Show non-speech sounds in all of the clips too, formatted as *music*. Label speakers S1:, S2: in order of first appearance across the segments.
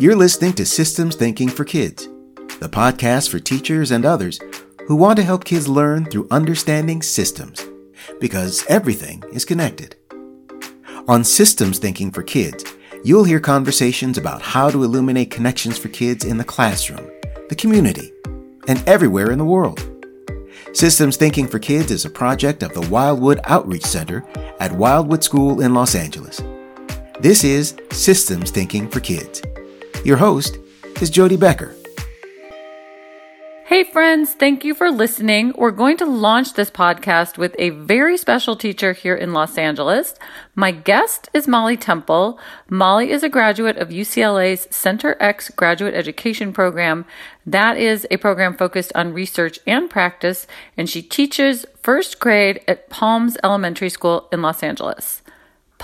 S1: You're listening to Systems Thinking for Kids, the podcast for teachers and others who want to help kids learn through understanding systems, because everything is connected. On Systems Thinking for Kids, you'll hear conversations about how to illuminate connections for kids in the classroom, the community, and everywhere in the world. Systems Thinking for Kids is a project of the Wildwood Outreach Center at Wildwood School in Los Angeles. This is Systems Thinking for Kids. Your host is Jody Becker.
S2: Hey, friends, thank you for listening. We're going to launch this podcast with a very special teacher here in Los Angeles. My guest is Molly Temple. Molly is a graduate of UCLA's Center X graduate education program. That is a program focused on research and practice, and she teaches first grade at Palms Elementary School in Los Angeles.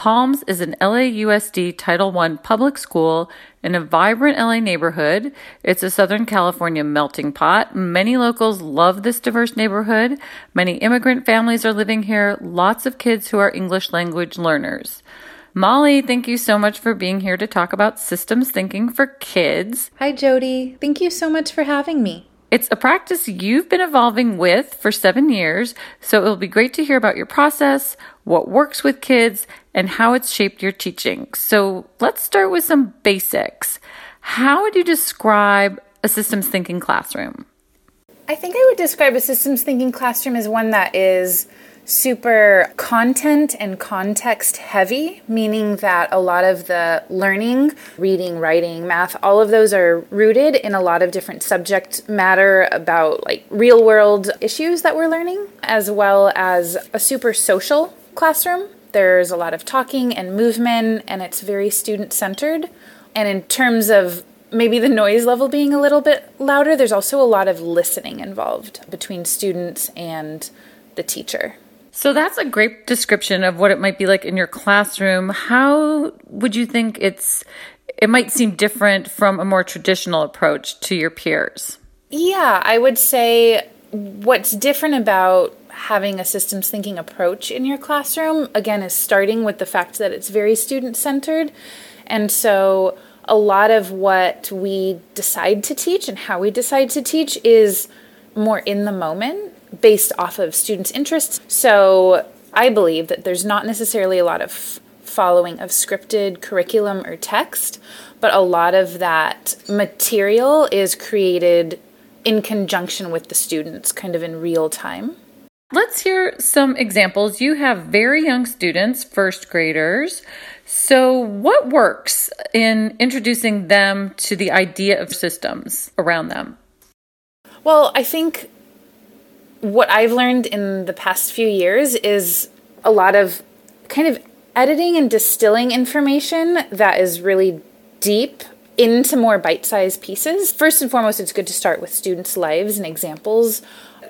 S2: Palms is an LAUSD Title I public school in a vibrant LA neighborhood. It's a Southern California melting pot. Many locals love this diverse neighborhood. Many immigrant families are living here, lots of kids who are English language learners. Molly, thank you so much for being here to talk about systems thinking for kids.
S3: Hi, Jody. Thank you so much for having me.
S2: It's a practice you've been evolving with for seven years, so it'll be great to hear about your process, what works with kids, and how it's shaped your teaching. So let's start with some basics. How would you describe a systems thinking classroom?
S3: I think I would describe a systems thinking classroom as one that is super content and context heavy, meaning that a lot of the learning, reading, writing, math, all of those are rooted in a lot of different subject matter about like real world issues that we're learning, as well as a super social classroom. There's a lot of talking and movement, and it's very student centered. And in terms of maybe the noise level being a little bit louder, there's also a lot of listening involved between students and the teacher.
S2: So that's a great description of what it might be like in your classroom. How would you think it's it might seem different from a more traditional approach to your peers?
S3: Yeah, I would say what's different about having a systems thinking approach in your classroom again is starting with the fact that it's very student centered. And so a lot of what we decide to teach and how we decide to teach is more in the moment based off of students' interests. So I believe that there's not necessarily a lot of following of scripted curriculum or text, but a lot of that material is created in conjunction with the students, kind of in real time.
S2: Let's hear some examples. You have very young students, first graders. So, what works in introducing them to the idea of systems around them?
S3: Well, I think what I've learned in the past few years is a lot of kind of editing and distilling information that is really deep into more bite sized pieces. First and foremost, it's good to start with students' lives and examples,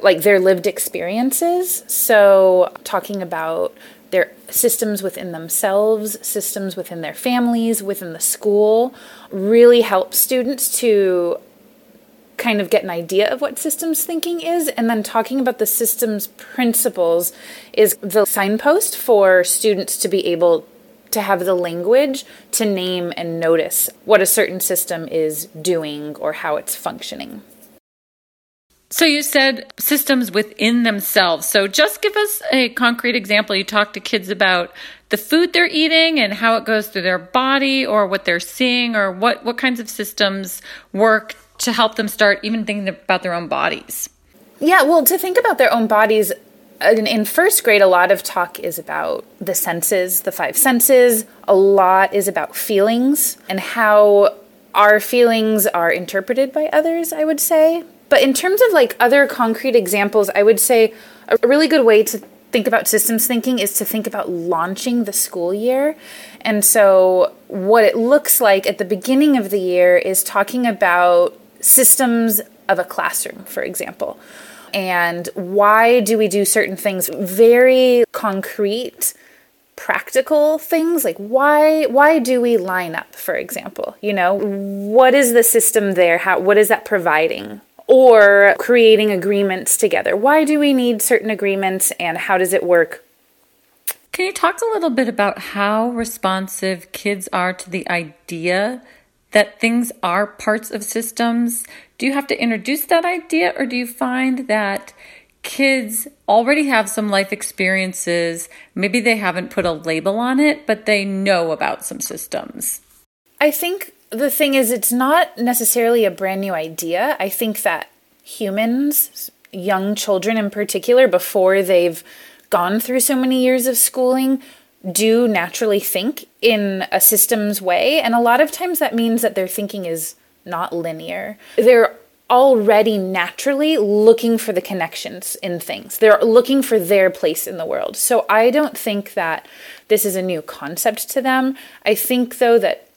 S3: like their lived experiences. So, talking about their systems within themselves, systems within their families, within the school, really helps students to kind of get an idea of what systems thinking is and then talking about the systems principles is the signpost for students to be able to have the language to name and notice what a certain system is doing or how it's functioning.
S2: So you said systems within themselves. So just give us a concrete example. You talk to kids about the food they're eating and how it goes through their body or what they're seeing or what, what kinds of systems work to help them start even thinking about their own bodies?
S3: Yeah, well, to think about their own bodies, uh, in, in, first grade, a lot of talk is about the senses, the five senses. A lot is about feelings and how our feelings are interpreted by others, I would say. But in terms of like other concrete examples, I would say a really good way to think about systems thinking is to think about launching the school year. And so, what it looks like at the beginning of the year is talking about systems of a classroom, for example. And why do we do certain things? Very concrete, practical things like why why do we line up for example you know what is the system there how what is that providing or creating agreements together why do we need certain agreements and how does it work
S2: can you talk a little bit about how responsive kids are to the idea that things are parts of systems? Do you have to introduce that idea, or do you find that kids already have some life experiences? Maybe they haven't put a label on it, but they know about some systems.
S3: I think the thing is, it's not necessarily a brand new idea. I think that humans, young children in particular, before they've gone through so many years of schooling, do naturally think in a systems way. And a lot of times that means that their thinking is not linear. They're already naturally looking for the connections in things. They're looking for their place in the world. So I don't think that this is a new concept to them. I think, though, that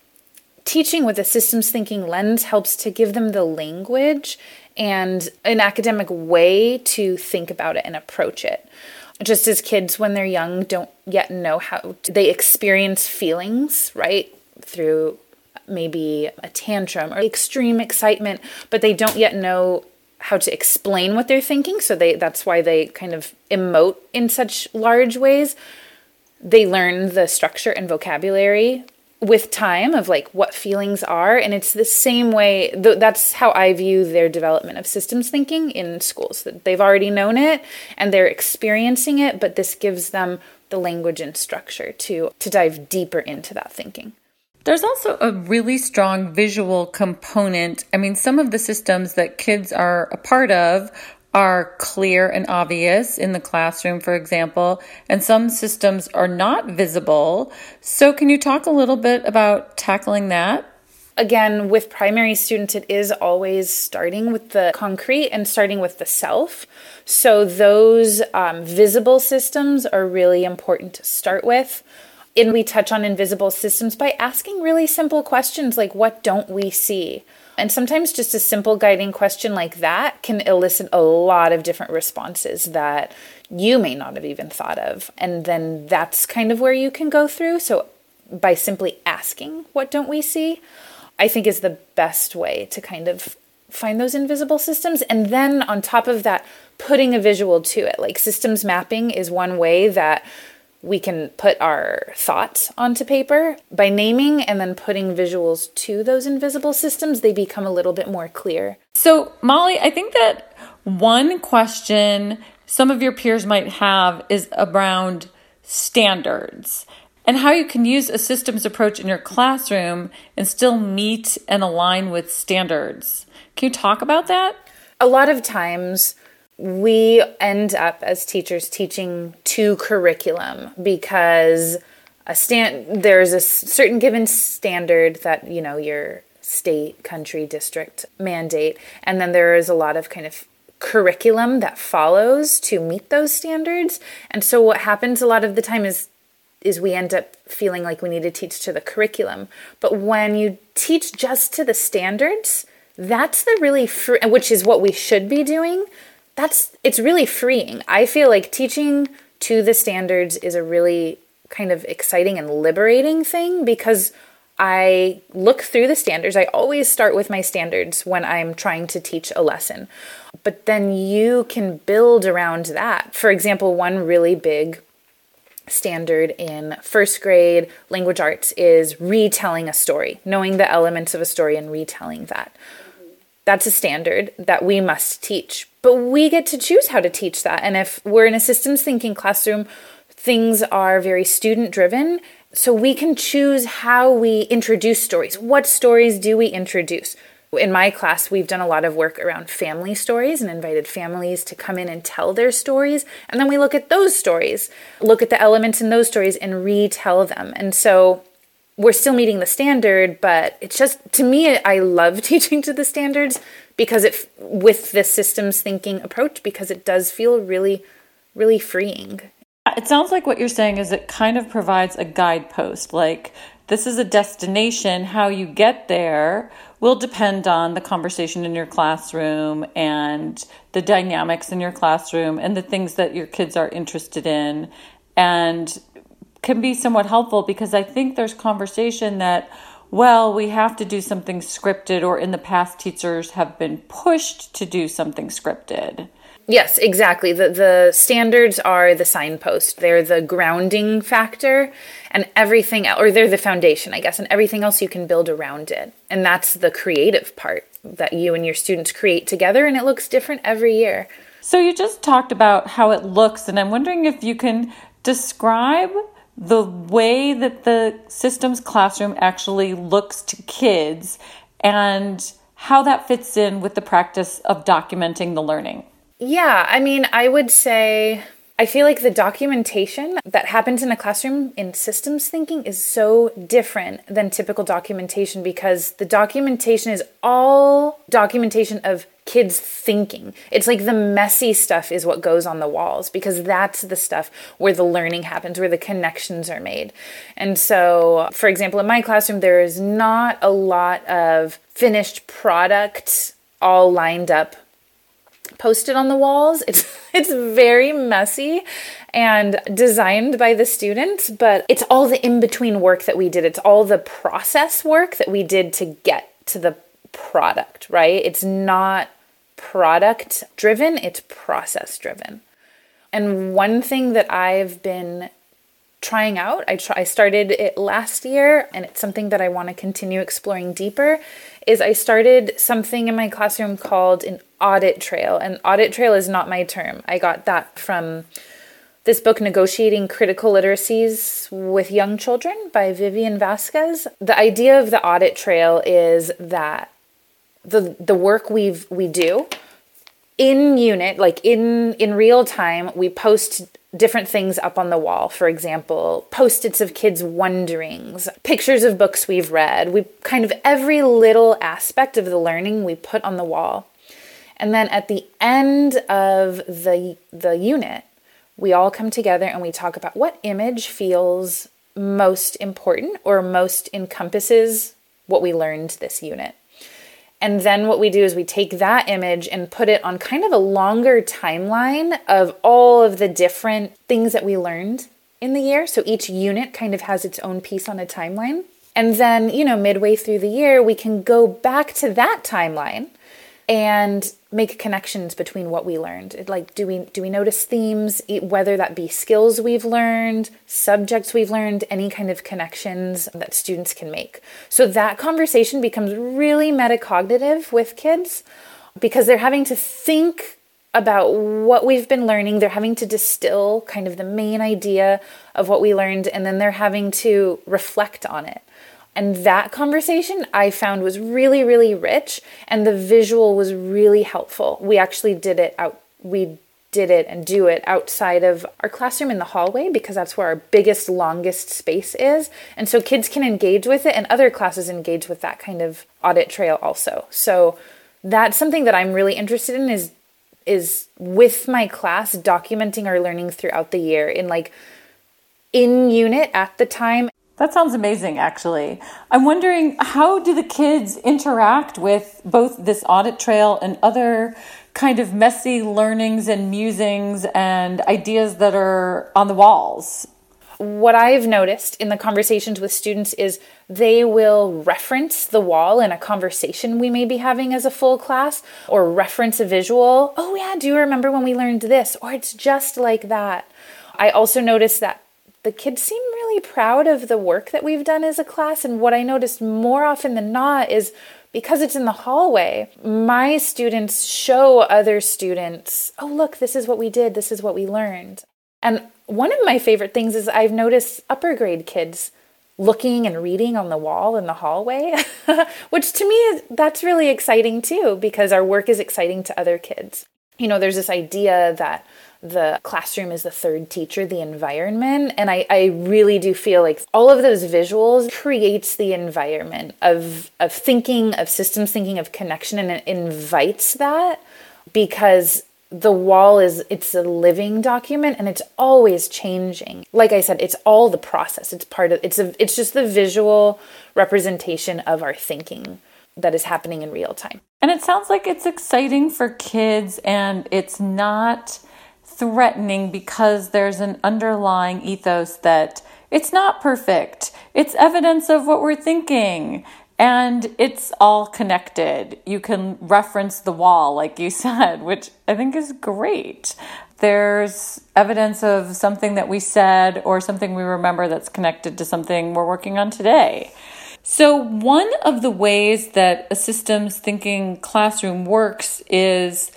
S3: teaching with a systems thinking lens helps to give them the language and an academic way to think about it and approach it. Just as kids when they're young don't yet know how to, they experience feelings right through maybe a tantrum or extreme excitement but they don't yet know how to explain what they're thinking so they that's why they kind of emote in such large ways. They learn the structure and vocabulary with time of like what feelings are and it's the same way th- that's how i view their development of systems thinking in schools that they've already known it and they're experiencing it but this gives them the language and structure to to dive deeper into that thinking
S2: there's also a really strong visual component. I mean, some of the systems that kids are a part of are clear and obvious in the classroom, for example, and some systems are not visible. So, can you talk a little bit about tackling that?
S3: Again, with primary students, it is always starting with the concrete and starting with the self. So, those um, visible systems are really important to start with. And we touch on invisible systems by asking really simple questions like, What don't we see? And sometimes just a simple guiding question like that can elicit a lot of different responses that you may not have even thought of. And then that's kind of where you can go through. So, by simply asking, What don't we see? I think is the best way to kind of find those invisible systems. And then on top of that, putting a visual to it. Like systems mapping is one way that we can put our thoughts onto paper. By naming and then putting visuals to those invisible systems they become a little bit more clear.
S2: So molly i think that one question some of your peers might have is around standards and how you can use a systems approach in your classroom and still meet and align with standards. Can you talk about that?
S3: A lot of times we end up as teachers teaching to curriculum because a stand there's a certain given standard that you know your state country district mandate. And then there is a lot of kind of curriculum that follows to meet those standards. And so what happens a lot of the time is is we end up feeling like we need to teach to the curriculum. But when you teach just to the standards that's the really fr- which is what we should be doing that's it's really freeing. I feel like teaching to the standards is a really kind of exciting and liberating thing because I look through the standards. I always start with my standards when I'm trying to teach a lesson. But then you can build around that. For example, one really big standard in first grade language arts is retelling a story, knowing the elements of a story and retelling that. That's a standard that we must teach. But we get to choose how to teach that. And if we're in a systems thinking classroom, things are very student driven. So we can choose how we introduce stories. What stories do we introduce? In my class, we've done a lot of work around family stories and invited families to come in and tell their stories. And then we look at those stories, look at the elements in those stories, and retell them. And so we're still meeting the standard, but it's just to me, I love *laughs* teaching to the standards because it with this systems thinking approach because it does feel really, really freeing.
S2: It sounds like what you're saying is it kind of provides a guidepost, like this is a destination. How you get there will depend on the conversation in your classroom and the dynamics in your classroom and the things that your kids are interested in. And can be somewhat helpful because I think there's conversation that, well, we have to do something scripted, or in the past, teachers have been pushed to do something scripted.
S3: Yes, exactly. The the standards are the signpost. They're the grounding factor and everything or they're the foundation, I guess, and everything else you can build around it. And that's the creative part that you and your students create together and it looks different every year.
S2: So you just talked about how it looks and I'm wondering if you can describe the way that the systems classroom actually looks to kids and how that fits in with the practice of documenting the learning.
S3: Yeah, I mean, I would say I feel like the documentation that happens in a classroom in systems thinking is so different than typical documentation because the documentation is all documentation of kids thinking. It's like the messy stuff is what goes on the walls because that's the stuff where the learning happens, where the connections are made. And so, for example, in my classroom, there is not a lot of finished product all lined up posted on the walls. It's *laughs* it's very messy and designed by the students, but it's all the in-between work that we did. It's all the process work that we did to get to the product, right? It's not product driven, it's process driven. And one thing that I've been trying out, I try, I started it last year and it's something that I want to continue exploring deeper is I started something in my classroom called an audit trail. And audit trail is not my term. I got that from this book, Negotiating Critical Literacies with Young Children by Vivian Vasquez. The idea of the audit trail is that the the work we've we do in unit like in in real time we post different things up on the wall. For example, post its of kids' wonderings, pictures of books we've read. We kind of every little aspect of the learning we put on the wall. And then at the end of the, the unit, we all come together and we talk about what image feels most important or most encompasses what we learned this unit. And then what we do is we take that image and put it on kind of a longer timeline of all of the different things that we learned in the year. So each unit kind of has its own piece on a timeline. And then, you know, midway through the year, we can go back to that timeline and make connections between what we learned. Like do we do we notice themes whether that be skills we've learned subjects we've learned any kind of connections that students can make? So that conversation becomes really metacognitive with kids because they're having to think about what we've been learning. They're having to distill kind of the main idea of what we learned and then they're having to reflect on it and that conversation I found was really, really rich, and the visual was really helpful. We actually did it out, we did it and do it outside of our classroom in the hallway because that's where our biggest, longest space is. And so kids can engage with it, and other classes engage with that kind of audit trail also. So that's something that I'm really interested in is is with my class documenting our learning throughout the year in like in unit at the time
S2: that sounds amazing, actually. I'm wondering how do the kids interact with both this audit trail and other kind of messy learnings and musings and ideas that are on the walls?
S3: What I've noticed in the conversations with students is they will reference the wall in a conversation we may be having as a full class or reference a visual. Oh, yeah, do you remember when we learned this? Or it's just like that. I also noticed that the kids seem really proud of the work that we've done as a class. And what I noticed more often than not is because it's in the hallway, my students show other students, oh, look, this is what we did, this is what we learned. And one of my favorite things is I've noticed upper grade kids looking and reading on the wall in the hallway, *laughs* which to me, that's really exciting too, because our work is exciting to other kids. You know, there's this idea that the classroom is the third teacher, the environment. And I, I really do feel like all of those visuals creates the environment of, of thinking, of systems thinking, of connection, and it invites that because the wall is it's a living document and it's always changing. Like i said it's all the process. It's part of it's a it's just the visual representation of our thinking that is happening in real time.
S2: And it sounds like it's exciting for kids and it's not threatening because there's an underlying ethos that it's not perfect. It's evidence of what we're thinking. and it's all connected. You can reference the wall, like you *laughs* said, which I think is great. There's evidence of something that we said or something we remember that's connected to something we're working on today. So, one of the ways that a systems thinking classroom works is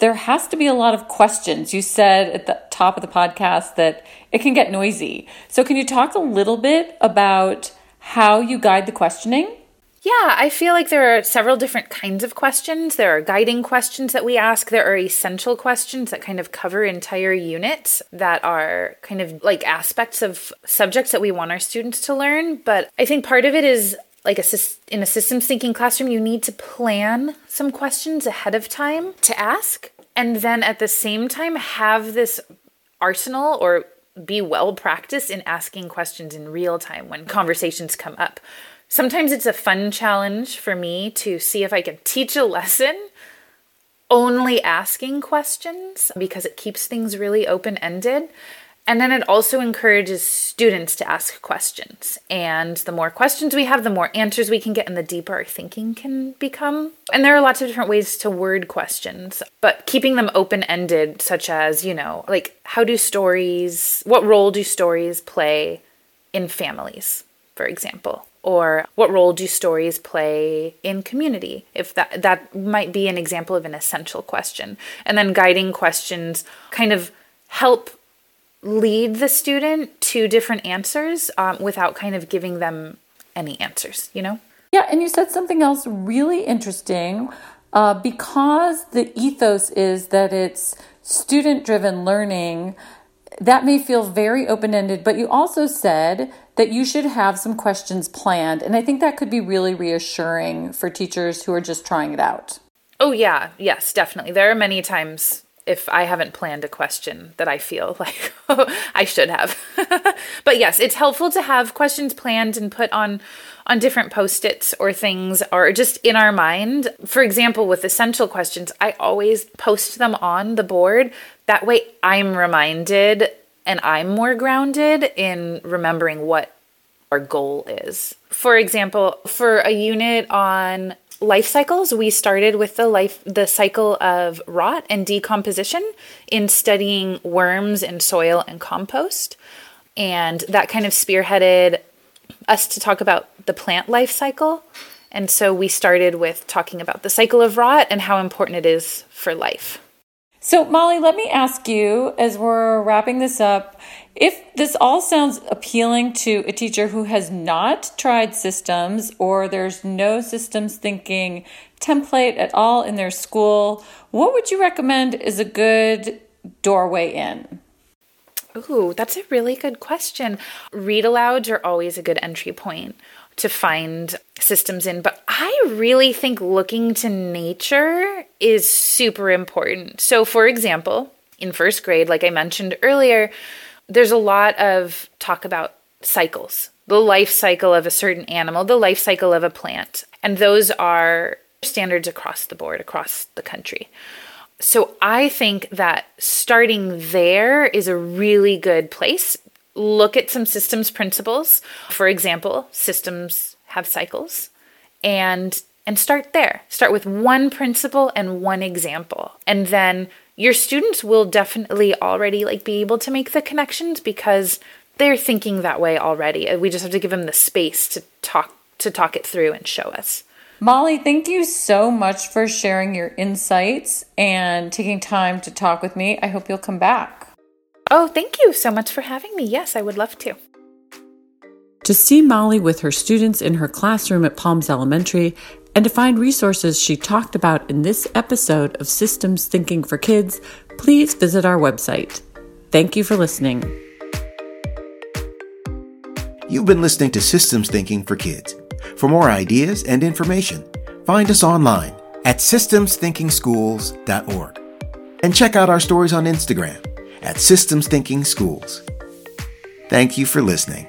S2: there has to be a lot of questions. You said at the top of the podcast that it can get noisy. So, can you talk a little bit about how you guide the questioning?
S3: Yeah, I feel like there are several different kinds of questions. There are guiding questions that we ask. There are essential questions that kind of cover entire units that are kind of like aspects of subjects that we want our students to learn. But I think part of it is like a in a systems thinking classroom, you need to plan some questions ahead of time to ask, and then at the same time have this arsenal or be well practiced in asking questions in real time when conversations come up. Sometimes it's a fun challenge for me to see if I can teach a lesson only asking questions because it keeps things really open ended. And then it also encourages students to ask questions. And the more questions we have, the more answers we can get, and the deeper our thinking can become. And there are lots of different ways to word questions, but keeping them open ended, such as, you know, like how do stories, what role do stories play in families, for example? or what role do stories play in community if that that might be an example of an essential question and then guiding questions kind of help lead the student to different answers um, without kind of giving them any answers, you know?
S2: Yeah, and you said something else really interesting. Uh, because the ethos is that it's student driven learning, that may feel very open ended, but you also said that you should have some questions planned. And I think that could be really reassuring for teachers who are just trying it out.
S3: Oh, yeah, yes, definitely. There are many times if I haven't planned a question that I feel *laughs* like I should have. *laughs* but yes, it's helpful to have questions planned and put on on different post-its or things or just in our mind. For example, with essential questions, I always post them on the board. That way I'm reminded and I'm more grounded in remembering what our goal is. For example, for a unit on life cycles, we started with the life the cycle of rot and decomposition in studying worms and soil and compost. And that kind of spearheaded us to talk about the plant life cycle. And so we started with talking about the cycle of rot and how important it is for life.
S2: So, Molly, let me ask you as we're wrapping this up if this all sounds appealing to a teacher who has not tried systems or there's no systems thinking template at all in their school, what would you recommend is a good doorway in?
S3: Ooh, that's a really good question. Read alouds are always a good entry point to find systems in, but I really think looking to nature is super important. So, for example, in first grade, like I mentioned earlier, there's a lot of talk about cycles the life cycle of a certain animal, the life cycle of a plant. And those are standards across the board, across the country. So I think that starting there is a really good place look at some systems principles. For example, systems have cycles and and start there. Start with one principle and one example. And then your students will definitely already like be able to make the connections because they're thinking that way already. We just have to give them the space to talk to talk it through and show us.
S2: Molly, thank you so much for sharing your insights and taking time to talk with me. I hope you'll come back.
S3: Oh, thank you so much for having me. Yes, I would love to.
S2: To see Molly with her students in her classroom at Palms Elementary and to find resources she talked about in this episode of Systems Thinking for Kids, please visit our website. Thank you for listening.
S1: You've been listening to Systems Thinking for Kids. For more ideas and information, find us online at systemsthinkingschools.org and check out our stories on Instagram at Systems Thinking Schools. Thank you for listening.